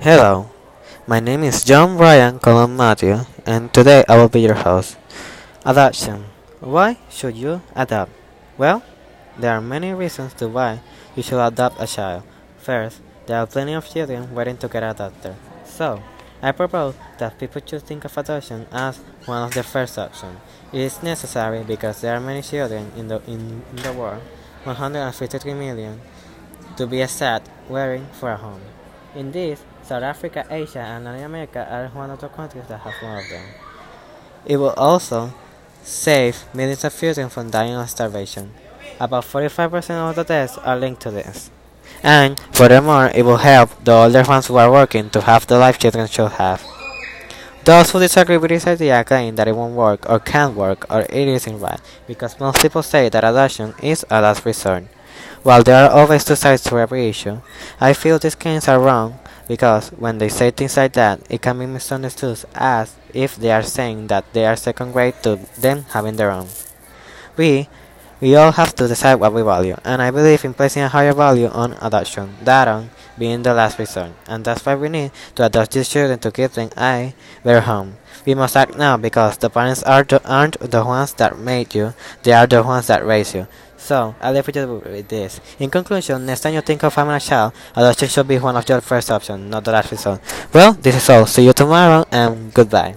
Hello, my name is John Brian Colon Matthew, and today I will be your host. Adoption. Why should you adopt? Well, there are many reasons to why you should adopt a child. First, there are plenty of children waiting to get adopted. So, I propose that people should think of adoption as one of the first options. It is necessary because there are many children in the, in the world, 153 million, to be exact, waiting for a home. In this, South Africa, Asia, and Latin America are one of the countries that have more of them. It will also save millions of children from dying of starvation. About 45% of the deaths are linked to this. And furthermore, it will help the older ones who are working to have the life children should have. Those who disagree with this idea claim that it won't work or can't work or it isn't right because most people say that adoption is a last resort. While there are always two sides to every issue, I feel these claims are wrong because when they say things like that, it can be misunderstood as if they are saying that they are second grade to them having their own. We we all have to decide what we value, and I believe in placing a higher value on adoption, that on being the last resort, and that's why we need to adopt these children to give them a better home. We must act now because the parents are the, aren't the ones that made you, they are the ones that raised you. So, I leave you with this. In conclusion, next time you think of having a child, adoption should be one of your first options, not the last resort. Well, this is all. See you tomorrow, and goodbye.